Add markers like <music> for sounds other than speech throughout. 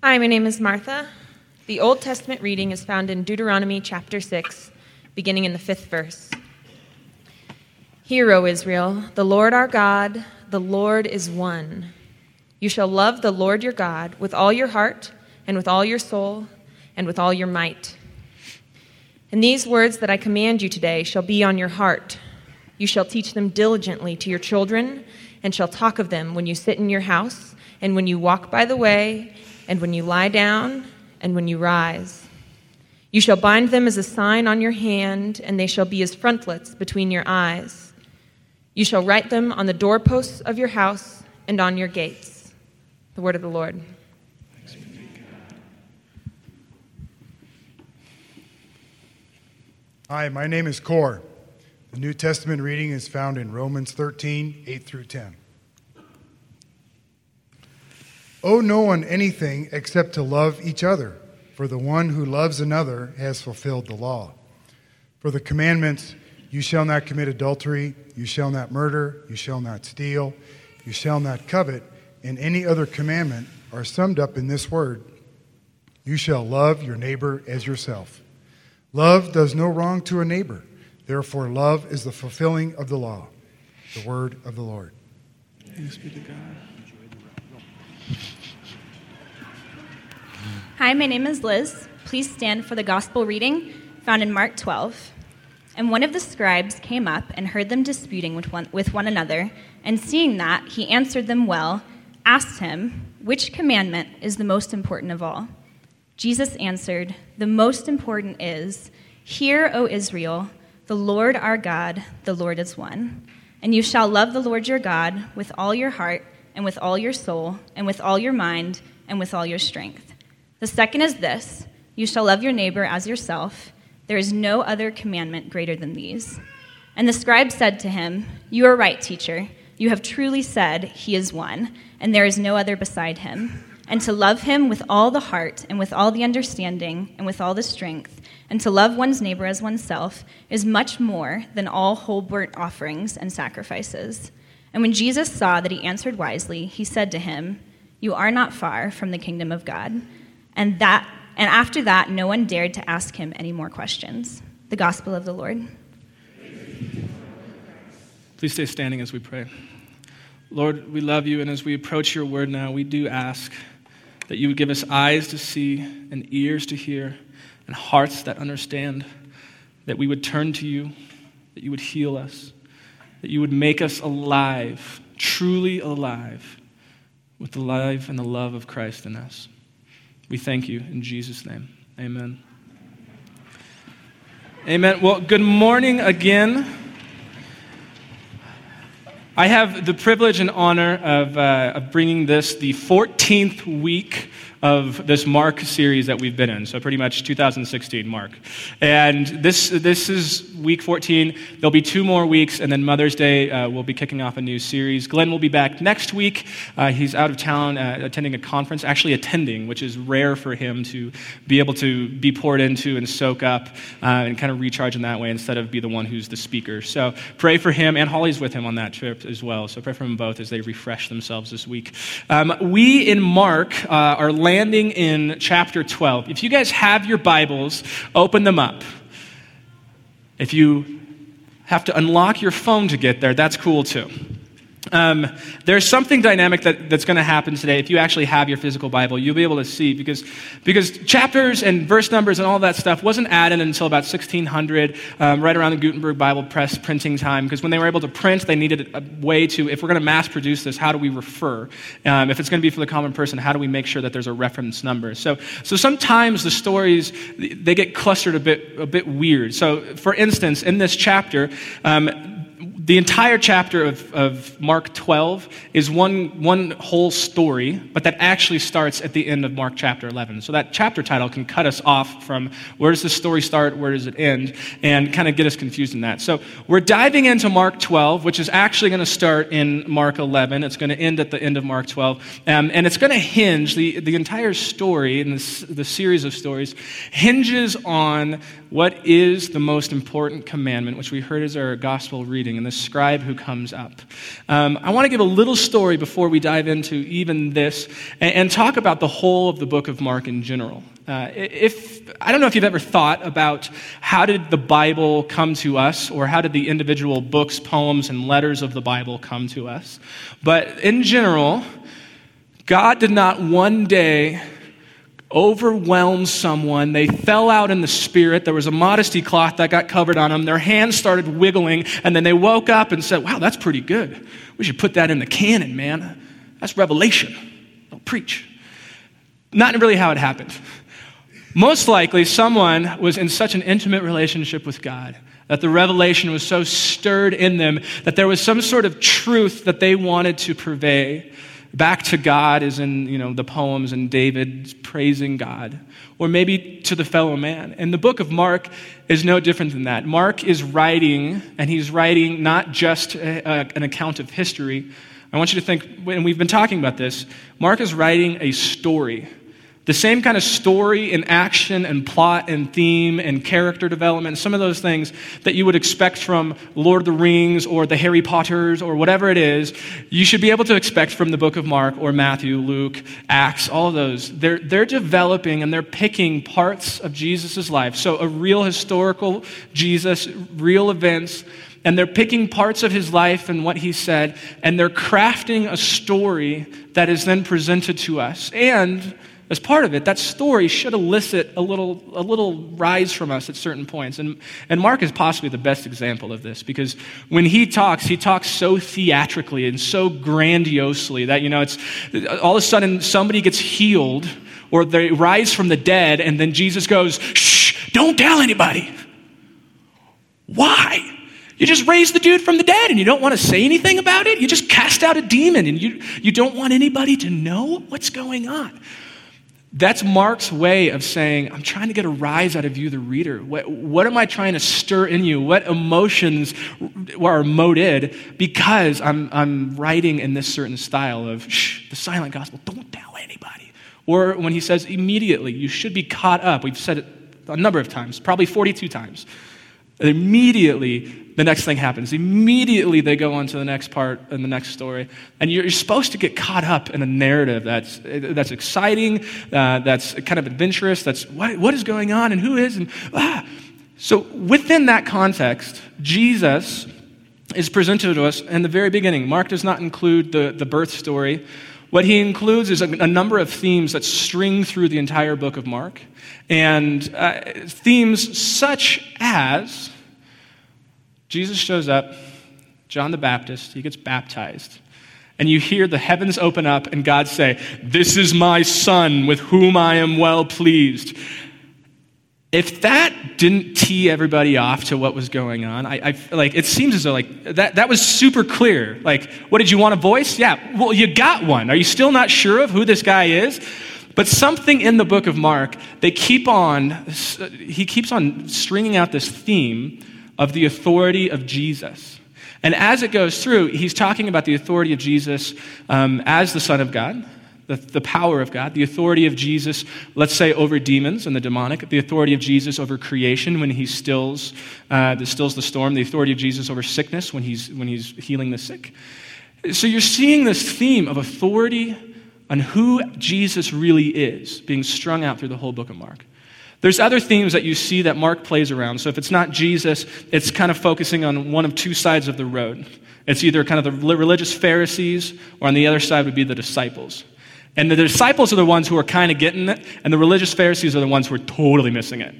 Hi, my name is Martha. The Old Testament reading is found in Deuteronomy chapter 6, beginning in the fifth verse. Hear, O Israel, the Lord our God, the Lord is one. You shall love the Lord your God with all your heart, and with all your soul, and with all your might. And these words that I command you today shall be on your heart. You shall teach them diligently to your children, and shall talk of them when you sit in your house, and when you walk by the way, and when you lie down, and when you rise. You shall bind them as a sign on your hand, and they shall be as frontlets between your eyes. You shall write them on the doorposts of your house and on your gates. The word of the Lord. Hi, my name is Core. The New Testament reading is found in Romans 13, 8 through 10. Owe no one anything except to love each other, for the one who loves another has fulfilled the law. For the commandments, you shall not commit adultery, you shall not murder, you shall not steal, you shall not covet, and any other commandment are summed up in this word You shall love your neighbor as yourself. Love does no wrong to a neighbor. Therefore, love is the fulfilling of the law. The word of the Lord. Thanks be to God. Hi, my name is Liz. Please stand for the gospel reading found in Mark 12. And one of the scribes came up and heard them disputing with one, with one another, and seeing that, he answered them well, asked him, Which commandment is the most important of all? Jesus answered, The most important is, Hear, O Israel, the Lord our God, the Lord is one. And you shall love the Lord your God with all your heart, and with all your soul, and with all your mind, and with all your strength. The second is this you shall love your neighbor as yourself. There is no other commandment greater than these. And the scribe said to him, You are right, teacher. You have truly said, He is one, and there is no other beside him. And to love him with all the heart, and with all the understanding, and with all the strength, and to love one's neighbor as oneself is much more than all whole burnt offerings and sacrifices. And when Jesus saw that he answered wisely, he said to him, You are not far from the kingdom of God. And that and after that no one dared to ask him any more questions. The gospel of the Lord. Please stay standing as we pray. Lord, we love you, and as we approach your word now, we do ask that you would give us eyes to see and ears to hear and hearts that understand, that we would turn to you, that you would heal us, that you would make us alive, truly alive, with the life and the love of Christ in us. We thank you in Jesus' name. Amen. Amen. Well, good morning again. I have the privilege and honor of, uh, of bringing this the 14th week of this Mark series that we've been in. So, pretty much 2016 Mark. And this, this is week 14. There'll be two more weeks, and then Mother's Day, uh, we'll be kicking off a new series. Glenn will be back next week. Uh, he's out of town uh, attending a conference, actually attending, which is rare for him to be able to be poured into and soak up uh, and kind of recharge in that way instead of be the one who's the speaker. So, pray for him, and Holly's with him on that trip as well. So, pray for them both as they refresh themselves this week. Um, we in Mark uh, are landing in chapter 12. If you guys have your Bibles, open them up. If you have to unlock your phone to get there, that's cool too. Um, there's something dynamic that, that's going to happen today. If you actually have your physical Bible, you'll be able to see because, because chapters and verse numbers and all that stuff wasn't added until about 1600, um, right around the Gutenberg Bible Press printing time. Because when they were able to print, they needed a way to, if we're going to mass produce this, how do we refer? Um, if it's going to be for the common person, how do we make sure that there's a reference number? So, so sometimes the stories they get clustered a bit, a bit weird. So, for instance, in this chapter, um, the entire chapter of, of Mark 12 is one, one whole story, but that actually starts at the end of Mark chapter 11. So that chapter title can cut us off from where does the story start, where does it end, and kind of get us confused in that. So we're diving into Mark 12, which is actually going to start in Mark 11. It's going to end at the end of Mark 12. Um, and it's going to hinge, the, the entire story in this, the series of stories hinges on what is the most important commandment, which we heard as our gospel reading in this scribe who comes up. Um, I want to give a little story before we dive into even this and, and talk about the whole of the book of Mark in general. Uh, if I don't know if you've ever thought about how did the Bible come to us, or how did the individual books, poems, and letters of the Bible come to us, but in general, God did not one day overwhelm someone. They fell out in the spirit. There was a modesty cloth that got covered on them. Their hands started wiggling, and then they woke up and said, Wow, that's pretty good. We should put that in the canon, man. That's revelation. Don't preach. Not really how it happened. Most likely, someone was in such an intimate relationship with God that the revelation was so stirred in them that there was some sort of truth that they wanted to purvey back to God, as in you know the poems and David praising God, or maybe to the fellow man. And the book of Mark is no different than that. Mark is writing, and he's writing not just a, a, an account of history. I want you to think, and we've been talking about this. Mark is writing a story. The same kind of story and action and plot and theme and character development, some of those things that you would expect from Lord of the Rings or the Harry Potters or whatever it is, you should be able to expect from the book of Mark or Matthew, Luke, Acts, all of those. They're, they're developing and they're picking parts of Jesus' life. So a real historical Jesus, real events, and they're picking parts of his life and what he said, and they're crafting a story that is then presented to us. And as part of it, that story should elicit a little, a little rise from us at certain points. And, and Mark is possibly the best example of this because when he talks, he talks so theatrically and so grandiosely that, you know, it's all of a sudden somebody gets healed or they rise from the dead, and then Jesus goes, Shh, don't tell anybody. Why? You just raised the dude from the dead and you don't want to say anything about it? You just cast out a demon and you, you don't want anybody to know what's going on. That's Mark's way of saying, I'm trying to get a rise out of you, the reader. What, what, am I trying to stir in you? What emotions are moted because I'm, I'm writing in this certain style of, shh, the silent gospel, don't tell anybody. Or when he says, immediately, you should be caught up. We've said it a number of times, probably 42 times. Immediately, the next thing happens. Immediately, they go on to the next part and the next story. And you're, supposed to get caught up in a narrative that's, that's exciting, uh, that's kind of adventurous, that's what, what is going on and who is. And, ah. So, within that context, Jesus is presented to us in the very beginning. Mark does not include the, the birth story. What he includes is a, a, number of themes that string through the entire book of Mark, and uh, themes such as Jesus shows up, John the Baptist, he gets baptized. And you hear the heavens open up and God say, This is my son with whom I am well pleased. If that didn't tee everybody off to what was going on, I, I like it seems as though like that, that was super clear. Like, what did you want a voice? Yeah, well, you got one. Are you still not sure of who this guy is? But something in the book of Mark, they keep on, he keeps on stringing out this theme of the authority of Jesus. And as it goes through, he's talking about the authority of Jesus um, as the Son of God, the, the power of God, the authority of Jesus, let's say, over demons and the demonic, the authority of Jesus over creation when he stills, uh, stills the storm, the authority of Jesus over sickness when he's, when he's healing the sick. So you're seeing this theme of authority on who Jesus really is being strung out through the whole book of Mark. There's other themes that you see that Mark plays around. So if it's not Jesus, it's kind of focusing on one of two sides of the road. It's either kind of the religious Pharisees, or on the other side would be the disciples. And the disciples are the ones who are kind of getting it, and the religious Pharisees are the ones who are totally missing it.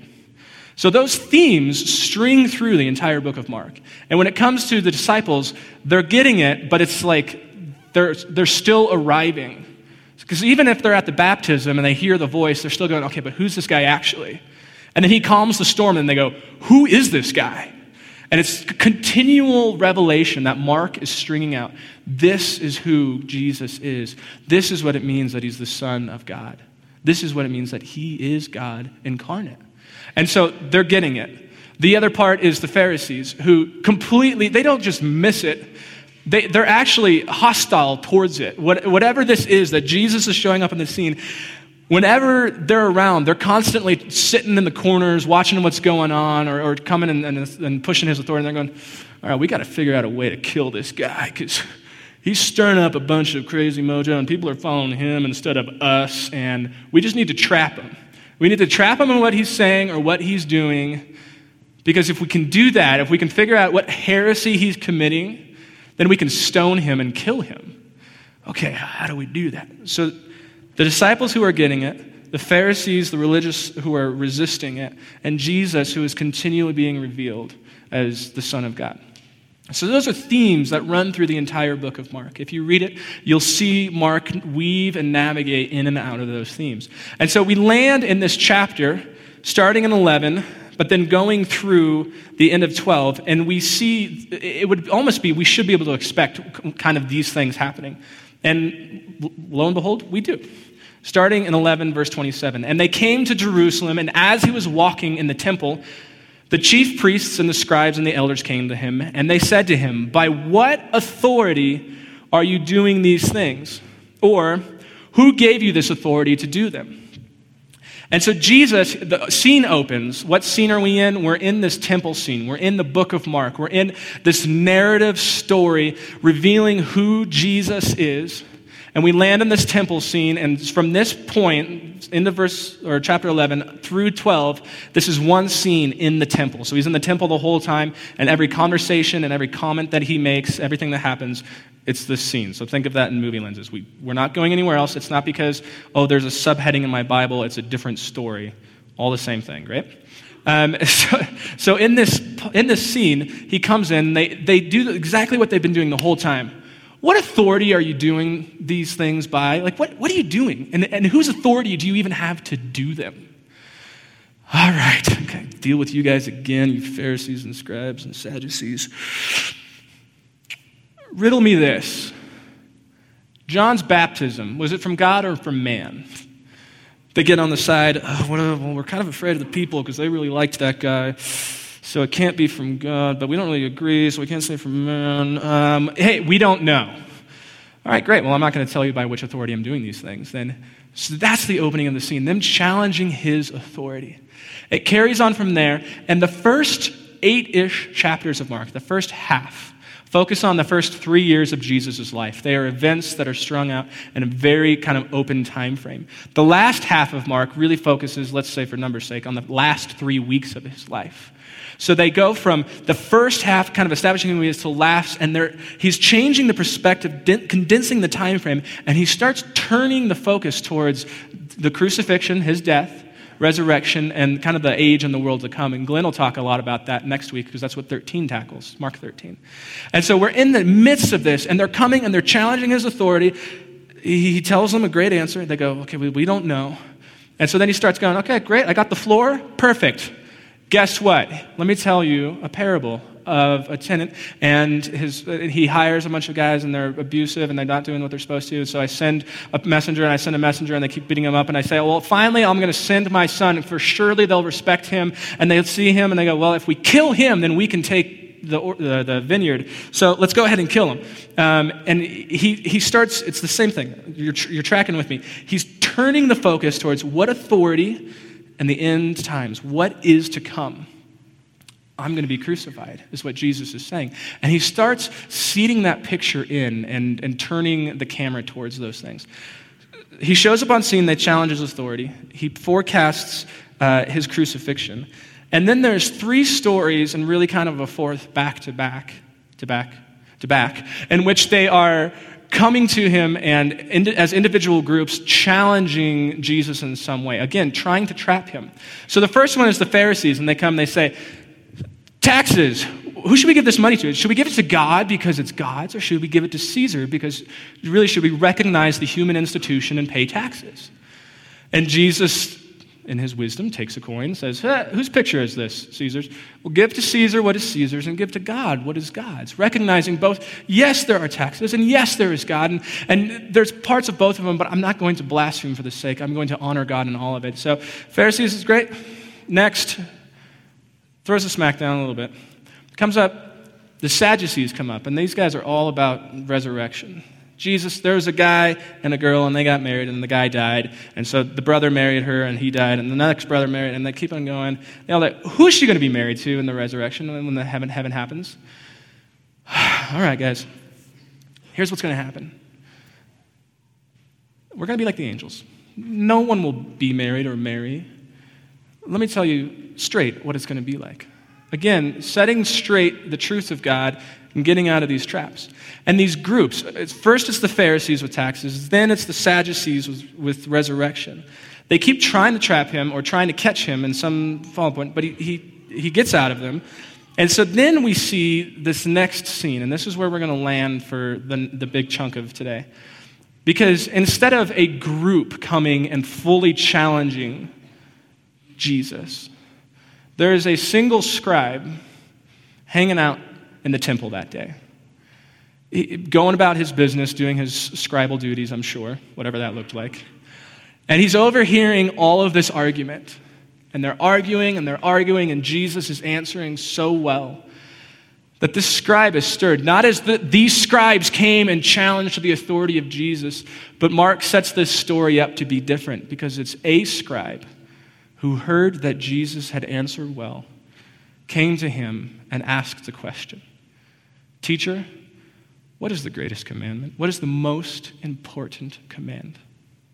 So those themes string through the entire book of Mark. And when it comes to the disciples, they're getting it, but it's like they're, they're still arriving. Because even if they're at the baptism and they hear the voice, they're still going, okay, but who's this guy actually? And then he calms the storm and they go, who is this guy? And it's continual revelation that Mark is stringing out. This is who Jesus is. This is what it means that he's the Son of God. This is what it means that he is God incarnate. And so they're getting it. The other part is the Pharisees who completely, they don't just miss it, they, they're actually hostile towards it. What, whatever this is that Jesus is showing up in the scene, whenever they're around, they're constantly sitting in the corners, watching what's going on, or, or coming and, and, and, pushing his authority. And they're going, all right, we got to figure out a way to kill this guy because he's stirring up a bunch of crazy mojo, and people are following him instead of us, and we just need to trap him. We need to trap him in what he's saying or what he's doing, because if we can do that, if we can figure out what heresy he's committing, then we can stone him and kill him. Okay, how do we do that? So the disciples who are getting it, the Pharisees, the religious who are resisting it, and Jesus who is continually being revealed as the Son of God. So, those are themes that run through the entire book of Mark. If you read it, you'll see Mark weave and navigate in and out of those themes. And so, we land in this chapter starting in 11, but then going through the end of 12, and we see it would almost be we should be able to expect kind of these things happening. And lo and behold, we do. Starting in 11, verse 27. And they came to Jerusalem, and as he was walking in the temple, the chief priests and the scribes and the elders came to him, and they said to him, By what authority are you doing these things? Or, who gave you this authority to do them? And so Jesus, the scene opens. What scene are we in? We're in this temple scene. We're in the book of Mark. We're in this narrative story revealing who Jesus is. And we land in this temple scene, and from this point, into verse or chapter 11 through 12, this is one scene in the temple. So he's in the temple the whole time, and every conversation and every comment that he makes, everything that happens, it's this scene. So think of that in movie lenses. We, we're not going anywhere else. It's not because, oh, there's a subheading in my Bible, it's a different story. All the same thing, right? Um, <laughs> so, so in, this, in this scene, he comes in, they, they do exactly what they've been doing the whole time. What authority are you doing these things by? Like, what, what are you doing? And, and whose authority do you even have to do them? All right, okay, deal with you guys again, you Pharisees and scribes and Sadducees. Riddle me this John's baptism, was it from God or from man? They get on the side, oh, well, we're kind of afraid of the people because they really liked that guy. So it can't be from God, but we don't really agree, so we can't say from man. Um, hey, we don't know. All right, great. Well, I'm not going to tell you by which authority I'm doing these things. Then, so that's the opening of the scene, them challenging his authority. It carries on from there, and the first eight ish chapters of Mark, the first half, focus on the first three years of Jesus' life. They are events that are strung out in a very kind of open time frame. The last half of Mark really focuses, let's say for number's sake, on the last three weeks of his life. So they go from the first half, kind of establishing who he is, to last, and he's changing the perspective, condensing the time frame, and he starts turning the focus towards the crucifixion, his death, resurrection, and kind of the age and the world to come. And Glenn will talk a lot about that next week because that's what 13 tackles, Mark 13. And so we're in the midst of this, and they're coming and they're challenging his authority. He tells them a great answer. They go, okay, we, we don't know. And so then he starts going, okay, great, I got the floor, perfect. Guess what? Let me tell you a parable of a tenant, and his, he hires a bunch of guys, and they're abusive, and they're not doing what they're supposed to. So I send a messenger, and I send a messenger, and they keep beating him up, and I say, well, finally, I'm going to send my son, for surely they'll respect him, and they'll see him, and they go, well, if we kill him, then we can take the, the, the, vineyard. So let's go ahead and kill him. Um, and he, he starts, it's the same thing. You're, you're tracking with me. He's turning the focus towards what authority and the end times, what is to come. I'm going to be crucified, is what Jesus is saying. And he starts seeding that picture in and, and turning the camera towards those things. He shows up on scene, they challenge his authority. He forecasts uh, his crucifixion. And then there's three stories, and really kind of a fourth back to back, to back, to back, in which they are coming to him and as individual groups challenging Jesus in some way. Again, trying to trap him. So the first one is the Pharisees, and they come, they say, Taxes. Who should we give this money to? Should we give it to God because it's God's, or should we give it to Caesar because really should we recognize the human institution and pay taxes? And Jesus in his wisdom, takes a coin, and says, hey, Whose picture is this? Caesar's. Well, give to Caesar what is Caesar's, and give to God what is God's. Recognizing both, yes, there are taxes, and yes, there is God, and, and there's parts of both of them, but I'm not going to blaspheme for the sake. I'm going to honor God in all of it. So, Pharisees is great. Next, throws a smack down a little bit. Comes up, the Sadducees come up, and these guys are all about resurrection. Jesus, there was a guy and a girl, and they got married, and the guy died. And so the brother married her, and he died, and the next brother married, and they keep on going. All like, who is she going to be married to in the resurrection when the heaven, heaven happens? <sighs> all right, guys. Here's what's going to happen we're going to be like the angels. No one will be married or marry. Let me tell you straight what it's going to be like. Again, setting straight the truth of God and getting out of these traps. And these groups it's, first it's the Pharisees with taxes, then it's the Sadducees with, with resurrection. They keep trying to trap him or trying to catch him in some fall point, but he, he, he gets out of them. And so then we see this next scene, and this is where we're going to land for the, the big chunk of today. Because instead of a group coming and fully challenging Jesus, there is a single scribe hanging out in the temple that day, going about his business, doing his scribal duties, I'm sure, whatever that looked like. And he's overhearing all of this argument. And they're arguing and they're arguing, and Jesus is answering so well that this scribe is stirred. Not as the, these scribes came and challenged the authority of Jesus, but Mark sets this story up to be different because it's a scribe who heard that Jesus had answered well, came to him and asked the question Teacher, what is the greatest commandment? What is the most important command?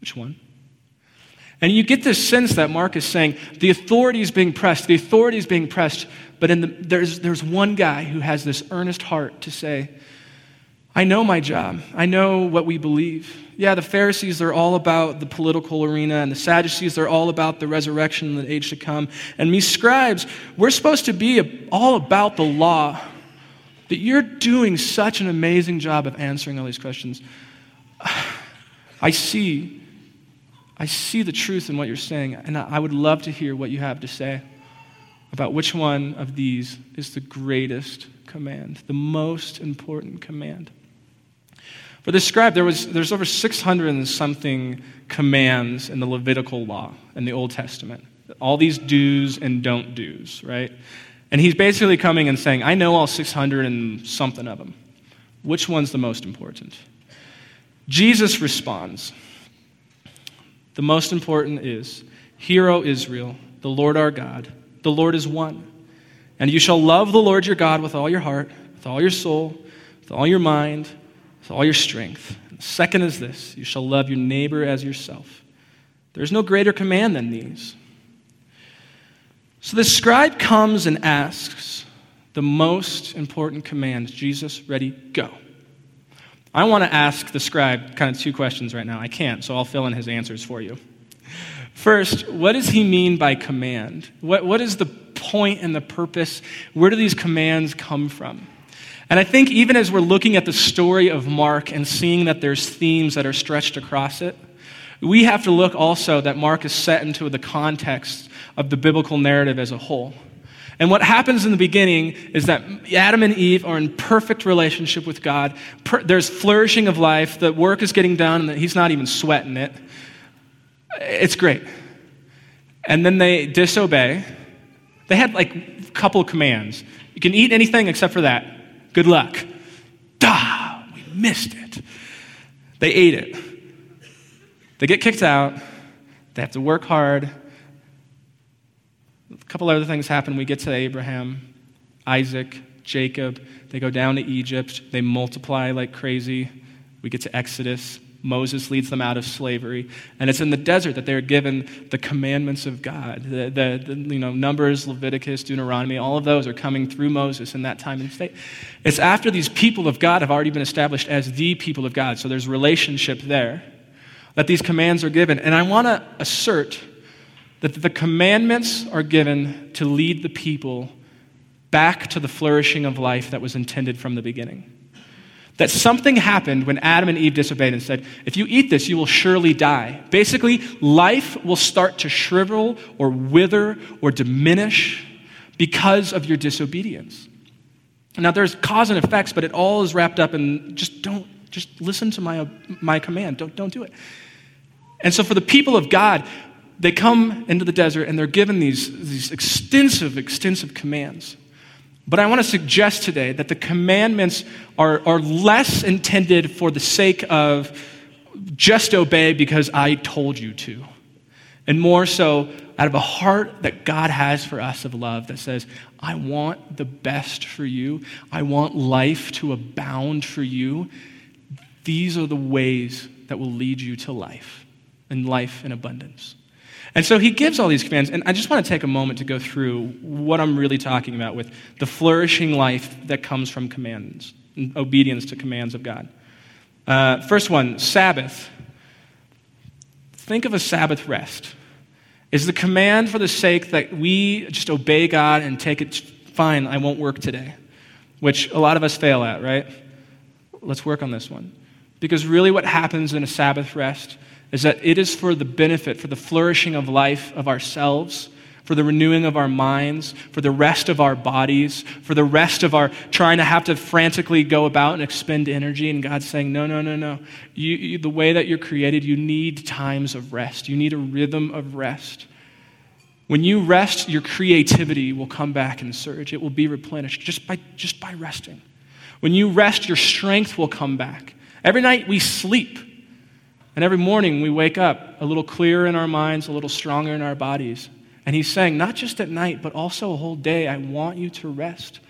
Which one? And you get this sense that Mark is saying the authority is being pressed, the authority is being pressed, but the, there's, there's one guy who has this earnest heart to say, I know my job. I know what we believe. Yeah, the Pharisees, they're all about the political arena, and the Sadducees, they're all about the resurrection and the age to come. And me, scribes, we're supposed to be all about the law. But you're doing such an amazing job of answering all these questions. <sighs> I see I see the truth in what you're saying, and I would love to hear what you have to say about which one of these is the greatest command, the most important command. For this scribe, there was, there's over 600 and something commands in the Levitical law in the Old Testament. All these do's and don't do's, right? And he's basically coming and saying, I know all 600 and something of them. Which one's the most important? Jesus responds. The most important is Hear, O Israel, the Lord our God, the Lord is one. And you shall love the Lord your God with all your heart, with all your soul, with all your mind, with all your strength. Second is this you shall love your neighbor as yourself. There's no greater command than these. So the scribe comes and asks the most important command Jesus, ready, go. I want to ask the scribe kind of two questions right now. I can't, so I'll fill in his answers for you. First, what does he mean by command? What, what is the point and the purpose? Where do these commands come from? And I think even as we're looking at the story of Mark and seeing that there's themes that are stretched across it, we have to look also that Mark is set into the context of the biblical narrative as a whole. And what happens in the beginning is that Adam and Eve are in perfect relationship with God. Per- there's flourishing of life. The work is getting done, and he's not even sweating it. It's great. And then they disobey. They had like a couple commands. You can eat anything except for that. Good luck. Duh, we missed it. They ate it. They get kicked out. They have to work hard. A couple other things happen. We get to Abraham, Isaac, Jacob. They go down to Egypt. They multiply like crazy. We get to Exodus. Moses leads them out of slavery. And it's in the desert that they're given the commandments of God. The, the, the, you know, Numbers, Leviticus, Deuteronomy, all of those are coming through Moses in that time and state. It's after these people of God have already been established as the people of God. So there's relationship there that these commands are given. And I want to assert that the commandments are given to lead the people back to the flourishing of life that was intended from the beginning. That something happened when Adam and Eve disobeyed and said, If you eat this, you will surely die. Basically, life will start to shrivel or wither or diminish because of your disobedience. Now, there's cause and effects, but it all is wrapped up in just don't, just listen to my, my command. Don't, don't do it. And so, for the people of God, they come into the desert and they're given these, these extensive, extensive commands. But I want to suggest today that the commandments are, are less intended for the sake of just obey because I told you to, and more so out of a heart that God has for us of love that says, I want the best for you, I want life to abound for you. These are the ways that will lead you to life and life in abundance. And so he gives all these commands, and I just want to take a moment to go through what I'm really talking about with the flourishing life that comes from commands, obedience to commands of God. Uh, first one, Sabbath. Think of a Sabbath rest. Is the command for the sake that we just obey God and take it, fine, I won't work today, which a lot of us fail at, right? Let's work on this one. Because really, what happens in a Sabbath rest is that it is for the benefit, for the flourishing of life of ourselves, for the renewing of our minds, for the rest of our bodies, for the rest of our trying to have to frantically go about and expend energy. And God's saying, no, no, no, no. You, you, the way that you're created, you need times of rest. You need a rhythm of rest. When you rest, your creativity will come back and surge. It will be replenished just by, just by resting. When you rest, your strength will come back. Every night we sleep. And every morning we wake up a little clearer in our minds, a little stronger in our bodies. And he's saying, not just at night, but also a whole day, I want you to rest.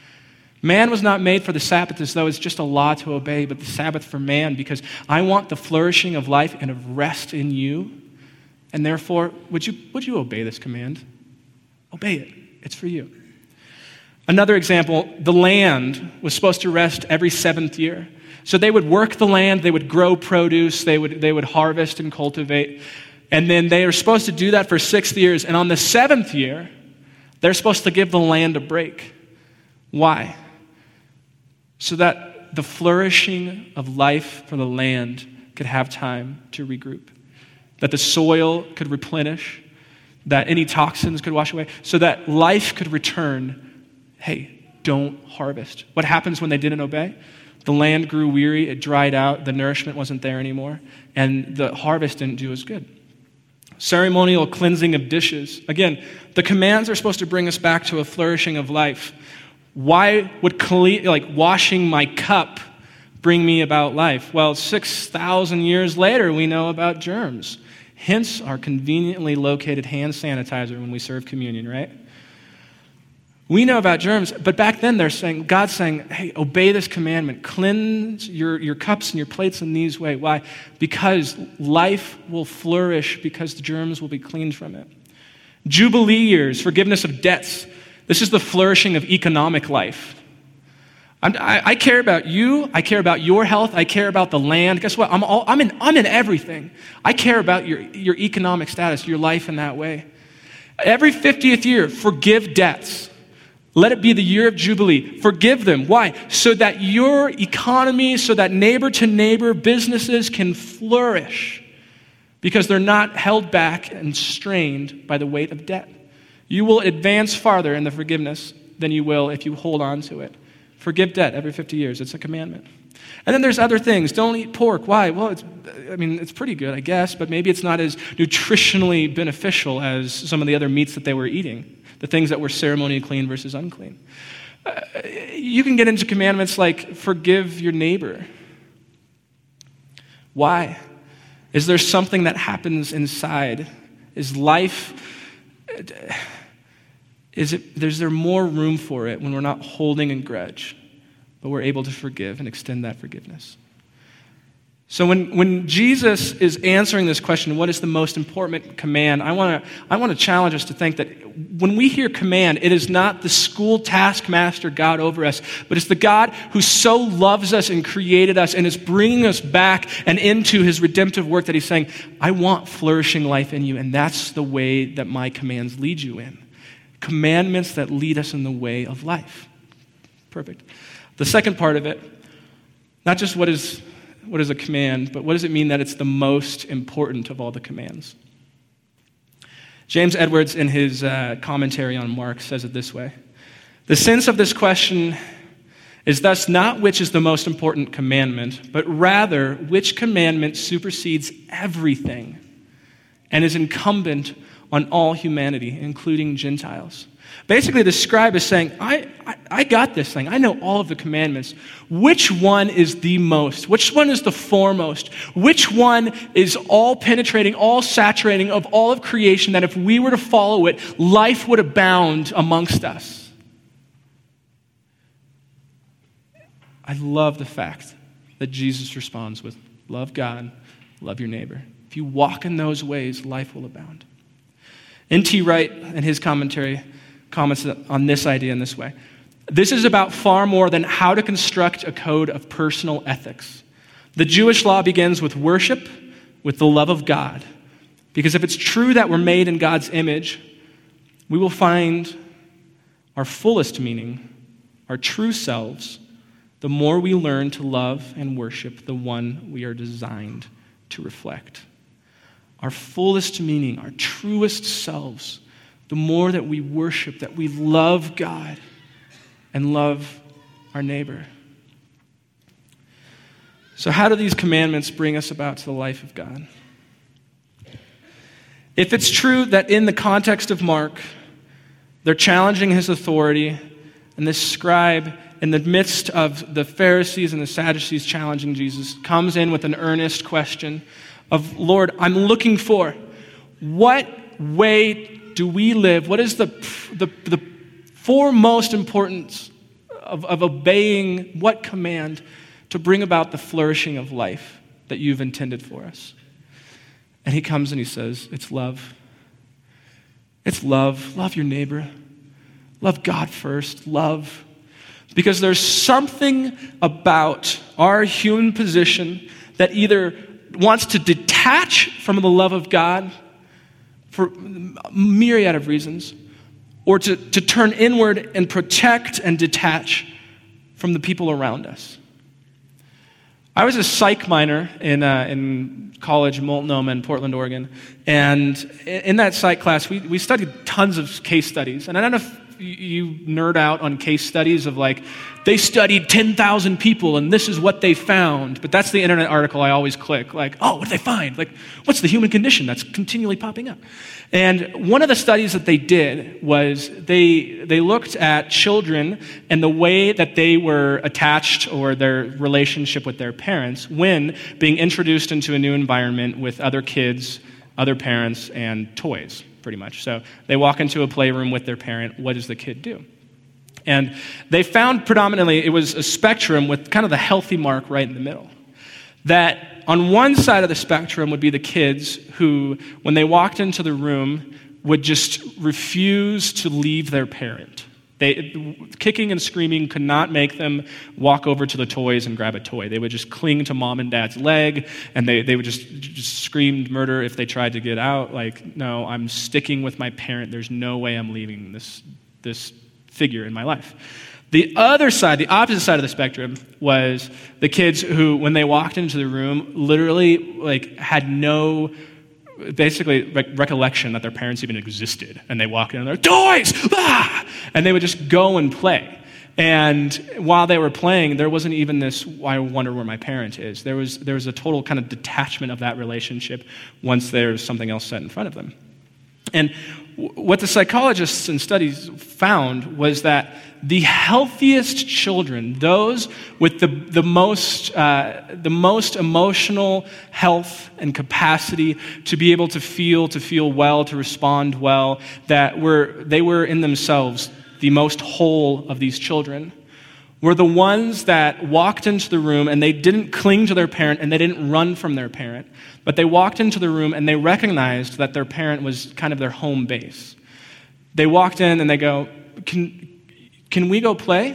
Man was not made for the Sabbath as though it's just a law to obey, but the Sabbath for man, because I want the flourishing of life and of rest in you. And therefore, would you, would you obey this command? Obey it. It's for you. Another example the land was supposed to rest every seventh year. So they would work the land, they would grow produce, they would, they would harvest and cultivate. And then they were supposed to do that for six years. And on the seventh year, they're supposed to give the land a break. Why? So that the flourishing of life for the land could have time to regroup, that the soil could replenish, that any toxins could wash away, so that life could return. Hey, don't harvest. What happens when they didn't obey? The land grew weary, it dried out, the nourishment wasn't there anymore, and the harvest didn't do as good. Ceremonial cleansing of dishes. Again, the commands are supposed to bring us back to a flourishing of life. Why would like washing my cup bring me about life? Well, 6,000 years later, we know about germs. Hence our conveniently located hand sanitizer when we serve communion, right? We know about germs, but back then they're saying, God's saying, hey, obey this commandment. Cleanse your, your cups and your plates in these way. Why? Because life will flourish because the germs will be cleaned from it. Jubilee years, forgiveness of debts. This is the flourishing of economic life. I, I care about you. I care about your health. I care about the land. Guess what? I'm, all, I'm, in, I'm in everything. I care about your, your economic status, your life in that way. Every 50th year, forgive debts. Let it be the year of Jubilee. Forgive them. Why? So that your economy, so that neighbor to neighbor businesses can flourish because they're not held back and strained by the weight of debt. You will advance farther in the forgiveness than you will if you hold on to it. Forgive debt every 50 years. It's a commandment. And then there's other things. Don't eat pork. Why? Well, it's, I mean, it's pretty good, I guess, but maybe it's not as nutritionally beneficial as some of the other meats that they were eating the things that were ceremonially clean versus unclean. Uh, you can get into commandments like forgive your neighbor. Why? Is there something that happens inside? Is life, is, it, is there more room for it when we're not holding a grudge, but we're able to forgive and extend that forgiveness? So, when, when Jesus is answering this question, what is the most important command? I want to I wanna challenge us to think that when we hear command, it is not the school taskmaster God over us, but it's the God who so loves us and created us and is bringing us back and into his redemptive work that he's saying, I want flourishing life in you, and that's the way that my commands lead you in. Commandments that lead us in the way of life. Perfect. The second part of it, not just what is what is a command, but what does it mean that it's the most important of all the commands? James Edwards, in his uh, commentary on Mark, says it this way The sense of this question is thus not which is the most important commandment, but rather which commandment supersedes everything and is incumbent on all humanity, including Gentiles. Basically, the scribe is saying, I, I, I, got this thing. I know all of the commandments. Which one is the most? Which one is the foremost? Which one is all penetrating, all saturating of all of creation that if we were to follow it, life would abound amongst us? I love the fact that Jesus responds with love God, love your neighbor. If you walk in those ways, life will abound. N.T. Wright, in his commentary, comments on this idea in this way. This is about far more than how to construct a code of personal ethics. The Jewish law begins with worship, with the love of God. Because if it's true that we're made in God's image, we will find our fullest meaning, our true selves, the more we learn to love and worship the one we are designed to reflect. Our fullest meaning, our truest selves, the more that we worship, that we love God and love our neighbor. So, how do these commandments bring us about to the life of God? If it's true that in the context of Mark, they're challenging his authority, and this scribe, in the midst of the Pharisees and the Sadducees challenging Jesus, comes in with an earnest question of, Lord, I'm looking for what way do we live? What is the, the, the foremost importance of, of obeying what command to bring about the flourishing of life that you've intended for us? And he comes and he says, It's love. It's love. Love your neighbor. Love God first. Love. Because there's something about our human position that either wants to detach from the love of God for myriad of reasons, or to, to turn inward and protect and detach from the people around us. I was a psych minor in, uh, in college, Multnomah in Portland, Oregon. And in that psych class, we, we studied tons of case studies. And I don't know if you nerd out on case studies of like, they studied 10,000 people and this is what they found. But that's the internet article I always click. Like, oh, what did they find? Like, what's the human condition that's continually popping up? And one of the studies that they did was they, they looked at children and the way that they were attached or their relationship with their parents when being introduced into a new environment with other kids, other parents, and toys pretty much. So they walk into a playroom with their parent. What does the kid do? And they found predominantly it was a spectrum with kind of the healthy mark right in the middle. That on one side of the spectrum would be the kids who, when they walked into the room, would just refuse to leave their parent. They, kicking and screaming could not make them walk over to the toys and grab a toy. They would just cling to mom and dad's leg, and they, they would just, just scream murder if they tried to get out. Like, no, I'm sticking with my parent. There's no way I'm leaving this, this figure in my life. The other side, the opposite side of the spectrum, was the kids who, when they walked into the room, literally like had no basically re- recollection that their parents even existed. And they walk in and they're, toys! Ah! And they would just go and play. And while they were playing, there wasn't even this, I wonder where my parent is. There was, there was a total kind of detachment of that relationship once there's something else set in front of them. And what the psychologists and studies found was that the healthiest children, those with the, the, most, uh, the most emotional health and capacity to be able to feel, to feel well, to respond well, that were, they were in themselves the most whole of these children were the ones that walked into the room and they didn't cling to their parent and they didn't run from their parent, but they walked into the room and they recognized that their parent was kind of their home base. They walked in and they go, Can, can we go play?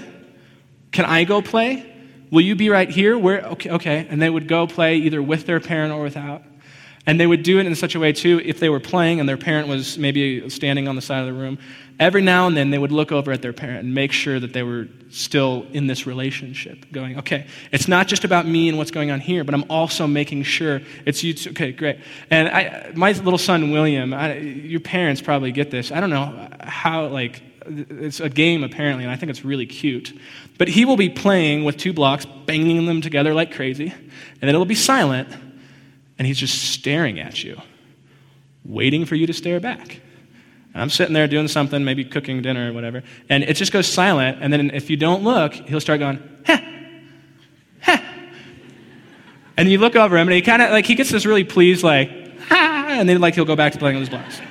Can I go play? Will you be right here? Where? Okay, okay. And they would go play either with their parent or without. And they would do it in such a way, too, if they were playing and their parent was maybe standing on the side of the room, every now and then they would look over at their parent and make sure that they were still in this relationship, going, okay, it's not just about me and what's going on here, but I'm also making sure it's you. Too. Okay, great. And I, my little son, William, I, your parents probably get this. I don't know how, like, it's a game apparently, and I think it's really cute. But he will be playing with two blocks, banging them together like crazy, and then it'll be silent and he's just staring at you, waiting for you to stare back. And I'm sitting there doing something, maybe cooking dinner or whatever, and it just goes silent. And then if you don't look, he'll start going, heh, heh. And you look over him, and he kind of like he gets this really pleased, like, ha, and then like he'll go back to playing with his blocks.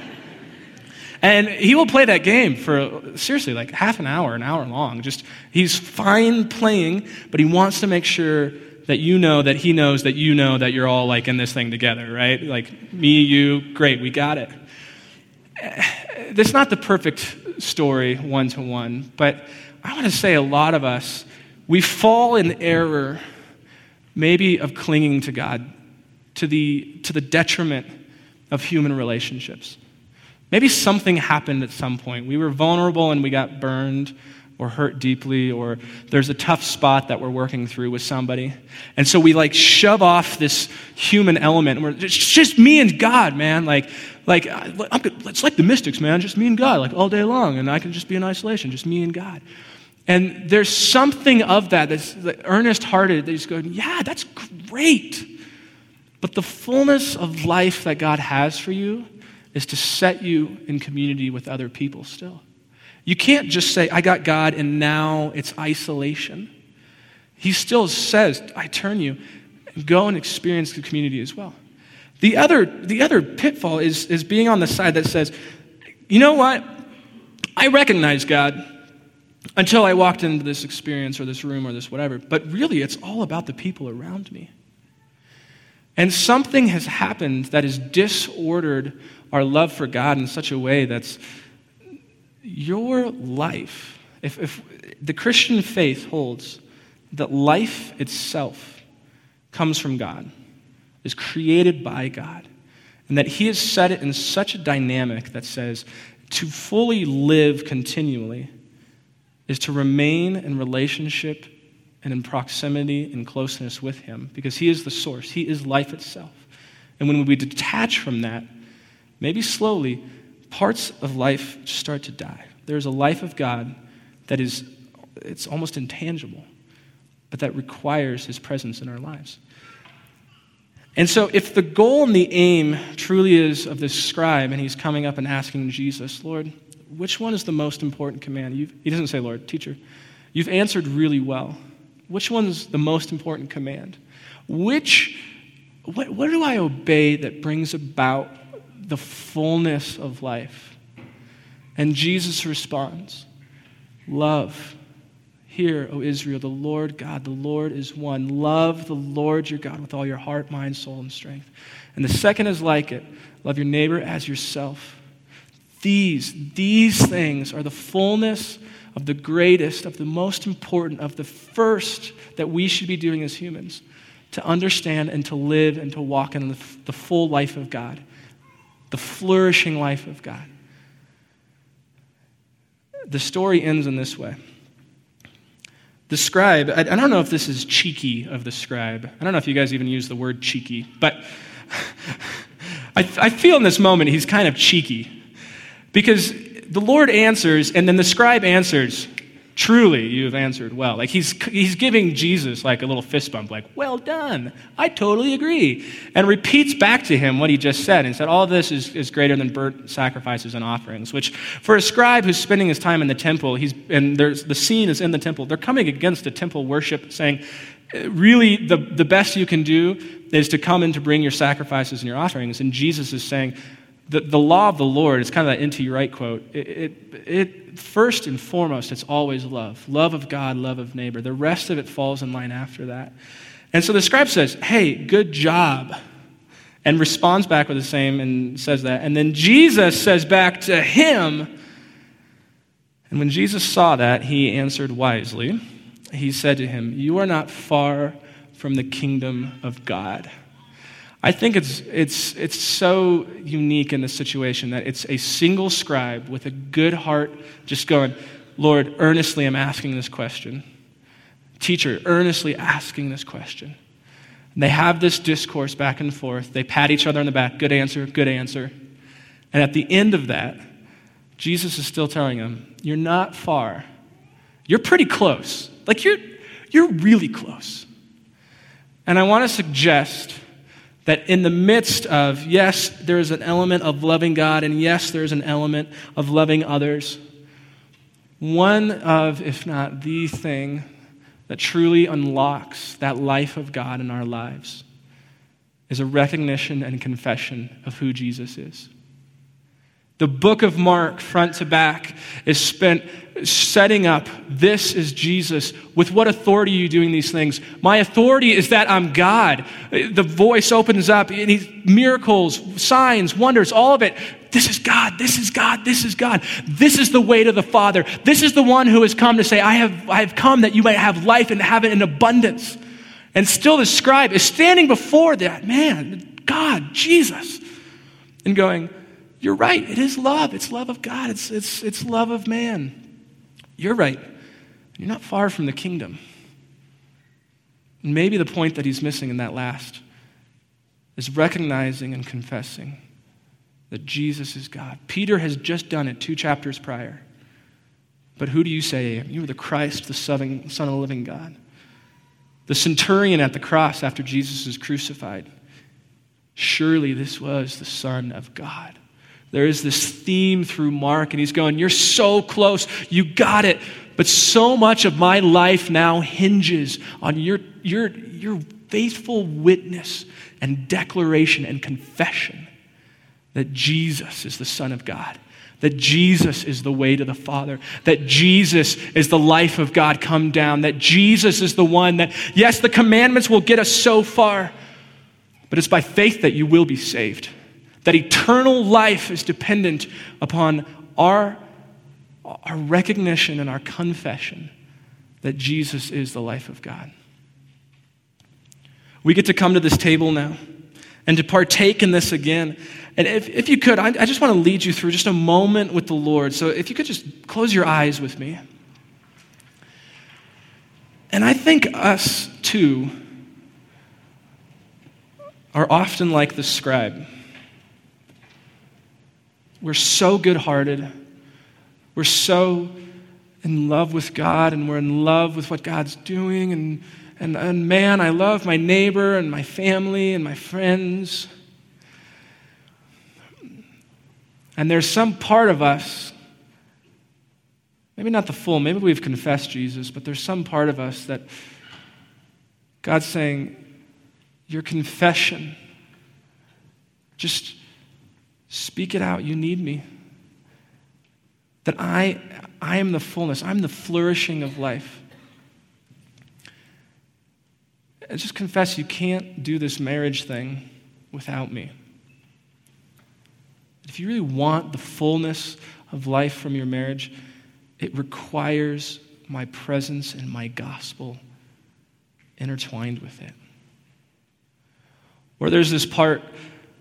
And he will play that game for seriously like half an hour, an hour long. Just he's fine playing, but he wants to make sure that you know that he knows that you know that you're all like in this thing together, right? Like me, you, great, we got it. That's not the perfect story one to one, but I want to say a lot of us, we fall in error maybe of clinging to God to the, to the detriment of human relationships. Maybe something happened at some point. We were vulnerable and we got burned or hurt deeply, or there's a tough spot that we're working through with somebody. And so we like shove off this human element. we're, it's just me and God, man. Like, like I'm, it's like the mystics, man. Just me and God, like all day long. And I can just be in isolation, just me and God. And there's something of that that's like, earnest hearted that just going, yeah, that's great. But the fullness of life that God has for you is to set you in community with other people still. You can't just say, I got God, and now it's isolation. He still says, I turn you, go and experience the community as well. The other, the other pitfall is, is being on the side that says, you know what? I recognize God until I walked into this experience or this room or this whatever, but really it's all about the people around me. And something has happened that has disordered our love for God in such a way that's your life. If, if the Christian faith holds that life itself comes from God, is created by God, and that He has set it in such a dynamic that says to fully live continually is to remain in relationship and in proximity and closeness with Him because He is the source, He is life itself. And when we detach from that, maybe slowly, parts of life start to die. There's a life of God that is, it's almost intangible, but that requires His presence in our lives. And so, if the goal and the aim truly is of this scribe, and he's coming up and asking Jesus, Lord, which one is the most important command? You've, he doesn't say, Lord, teacher, you've answered really well. Which one's the most important command? Which, what, what do I obey that brings about the fullness of life? And Jesus responds, Love. Hear, O Israel, the Lord God, the Lord is one. Love the Lord your God with all your heart, mind, soul, and strength. And the second is like it love your neighbor as yourself. These, these things are the fullness of the greatest, of the most important, of the first that we should be doing as humans to understand and to live and to walk in the, the full life of God, the flourishing life of God. The story ends in this way. The scribe, I, I, don't know if this is cheeky of the scribe. I don't know if you guys even use the word cheeky, but <laughs> I, I feel in this moment he's kind of cheeky because the Lord answers, and then the scribe answers, Truly, you have answered well. Like he's, he's giving Jesus like a little fist bump, like, Well done. I totally agree. And repeats back to him what he just said and said, All this is, is greater than burnt sacrifices and offerings. Which, for a scribe who's spending his time in the temple, he's, and there's, the scene is in the temple, they're coming against the temple worship, saying, Really, the, the best you can do is to come and to bring your sacrifices and your offerings. And Jesus is saying, the, the law of the Lord is kind of that N.T. Wright quote. It, it, it, first and foremost, it's always love love of God, love of neighbor. The rest of it falls in line after that. And so the scribe says, Hey, good job. And responds back with the same and says that. And then Jesus says back to him, and when Jesus saw that, he answered wisely. He said to him, You are not far from the kingdom of God. I think it's, it's, it's so unique in this situation that it's a single scribe with a good heart just going, Lord, earnestly I'm asking this question. Teacher, earnestly asking this question. And they have this discourse back and forth. They pat each other on the back. Good answer, good answer. And at the end of that, Jesus is still telling them, You're not far. You're pretty close. Like, you're, you're really close. And I want to suggest That in the midst of, yes, there is an element of loving God, and yes, there is an element of loving others, one of, if not the thing, that truly unlocks that life of God in our lives is a recognition and confession of who Jesus is. The book of Mark, front to back, is spent setting up this is Jesus. With what authority are you doing these things? My authority is that I'm God. The voice opens up, and he's, miracles, signs, wonders, all of it. This is God, this is God, this is God. This is the way to the Father. This is the one who has come to say, I have, I have come that you might have life and have it in abundance. And still the scribe is standing before that man, God, Jesus, and going, you're right. It is love. It's love of God. It's, it's, it's love of man. You're right. You're not far from the kingdom. And maybe the point that he's missing in that last is recognizing and confessing that Jesus is God. Peter has just done it two chapters prior. But who do you say? You are the Christ, the Son of the living God. The centurion at the cross after Jesus is crucified. Surely this was the Son of God. There is this theme through Mark, and he's going, You're so close. You got it. But so much of my life now hinges on your, your, your faithful witness and declaration and confession that Jesus is the Son of God, that Jesus is the way to the Father, that Jesus is the life of God come down, that Jesus is the one that, yes, the commandments will get us so far, but it's by faith that you will be saved that eternal life is dependent upon our, our recognition and our confession that Jesus is the life of God. We get to come to this table now and to partake in this again. And if, if you could, I, I just want to lead you through just a moment with the Lord. So if you could just close your eyes with me. And I think us too are often like the scribe. We're so good hearted. We're so in love with God and we're in love with what God's doing. And, and, and man, I love my neighbor and my family and my friends. And there's some part of us, maybe not the full, maybe we've confessed Jesus, but there's some part of us that God's saying, Your confession, just Speak it out. You need me. That I, I am the fullness, I'm the flourishing of life. And just confess you can't do this marriage thing without me. If you really want the fullness of life from your marriage, it requires my presence and my gospel intertwined with it. Or there's this part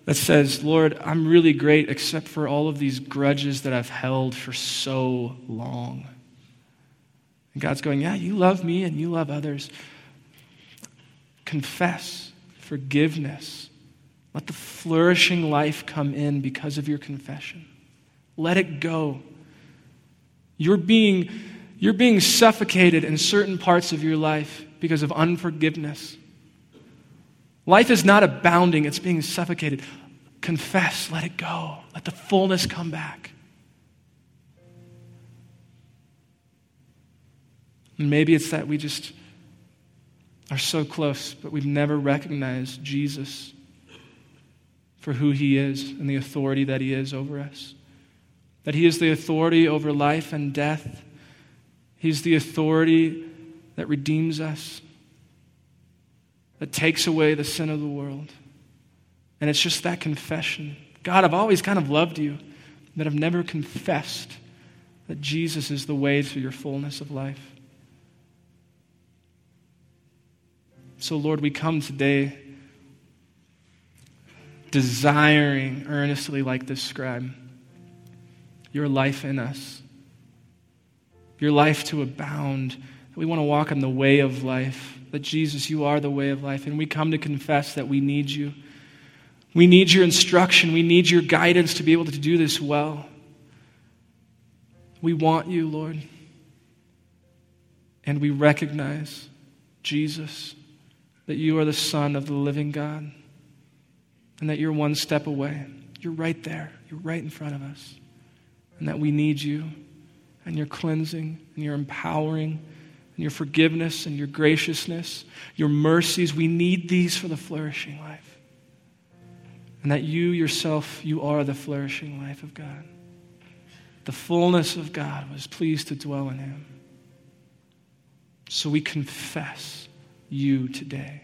that says, Lord, I'm really great except for all of these grudges that I've held for so long. And God's going, Yeah, you love me and you love others. Confess forgiveness. Let the flourishing life come in because of your confession. Let it go. You're being, you're being suffocated in certain parts of your life because of unforgiveness. Life is not abounding, it's being suffocated. Confess, let it go, let the fullness come back. And maybe it's that we just are so close, but we've never recognized Jesus for who he is and the authority that he is over us. That he is the authority over life and death. He's the authority that redeems us that takes away the sin of the world. And it's just that confession God, I've always kind of loved you, but I've never confessed that Jesus is the way to your fullness of life. So, Lord, we come today desiring earnestly, like this scribe, your life in us, your life to abound. We want to walk in the way of life that Jesus, you are the way of life. And we come to confess that we need you. We need your instruction. We need your guidance to be able to do this well. We want you, Lord. And we recognize, Jesus, that you are the Son of the living God. and that you're one step away. You're right there, you're right in front of us, and that we need you and your cleansing and your empowering and your forgiveness and your graciousness, your mercies. We need these for the flourishing life. And that you yourself, you are the flourishing life of God. The fullness of God was pleased to dwell in him. So we confess you today.